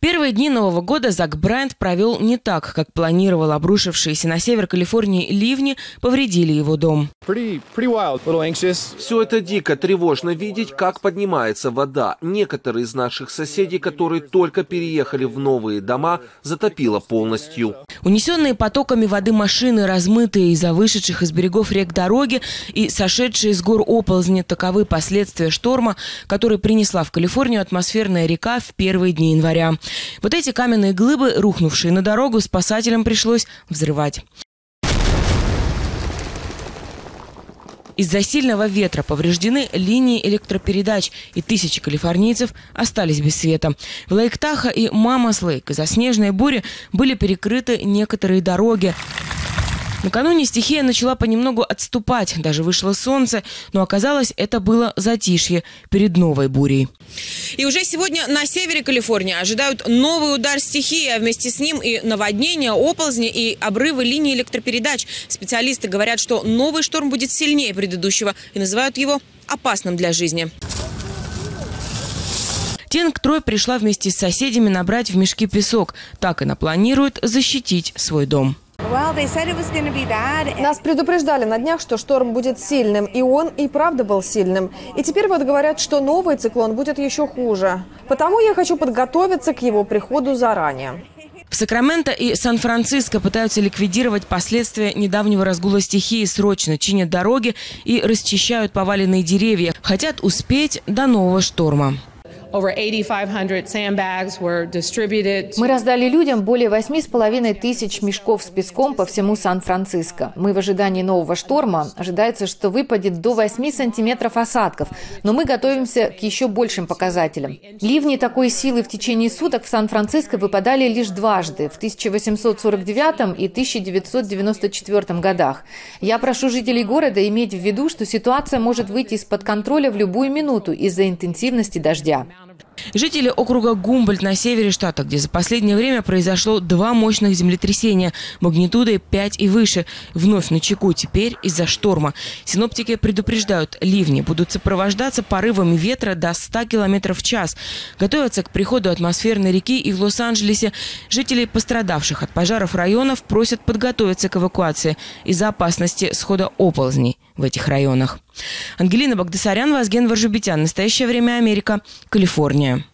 Первые дни Нового года Зак Брайант провел не так, как планировал. Обрушившиеся на север Калифорнии ливни повредили его дом. Все это дико тревожно видеть, как поднимается вода. Некоторые из наших соседей, которые только переехали в новые дома, затопило полностью. Унесенные потоками воды машины, размытые из-за вышедших из берегов рек дороги и сошедшие с гор оползни – таковы последствия шторма, который принесла в Калифорнию атмосферная река в первые дни января. Вот эти каменные глыбы, рухнувшие на дорогу, спасателям пришлось взрывать. Из-за сильного ветра повреждены линии электропередач, и тысячи калифорнийцев остались без света. В Лейк-Таха и Мамас-Лейк из-за снежной бури были перекрыты некоторые дороги. Накануне стихия начала понемногу отступать, даже вышло солнце, но оказалось, это было затишье перед новой бурей. И уже сегодня на севере Калифорнии ожидают новый удар стихии, а вместе с ним и наводнения, оползни и обрывы линий электропередач. Специалисты говорят, что новый шторм будет сильнее предыдущего и называют его опасным для жизни. Тенг Трой пришла вместе с соседями набрать в мешки песок. Так она планирует защитить свой дом. Нас предупреждали на днях, что шторм будет сильным, и он и правда был сильным. И теперь вот говорят, что новый циклон будет еще хуже. Потому я хочу подготовиться к его приходу заранее. В Сакраменто и Сан-Франциско пытаются ликвидировать последствия недавнего разгула стихии, срочно чинят дороги и расчищают поваленные деревья. Хотят успеть до нового шторма. Мы раздали людям более восьми с половиной тысяч мешков с песком по всему Сан-Франциско. Мы в ожидании нового шторма. Ожидается, что выпадет до 8 сантиметров осадков, но мы готовимся к еще большим показателям. Ливни такой силы в течение суток в Сан-Франциско выпадали лишь дважды, в 1849 и 1994 годах. Я прошу жителей города иметь в виду, что ситуация может выйти из-под контроля в любую минуту из-за интенсивности дождя. Жители округа Гумбольд на севере штата, где за последнее время произошло два мощных землетрясения магнитудой 5 и выше, вновь на чеку теперь из-за шторма. Синоптики предупреждают, ливни будут сопровождаться порывами ветра до 100 км в час. Готовятся к приходу атмосферной реки и в Лос-Анджелесе. Жители пострадавших от пожаров районов просят подготовиться к эвакуации из-за опасности схода оползней в этих районах. Ангелина Багдасарян, Вазген Варжубитян. Настоящее время Америка. Калифорния.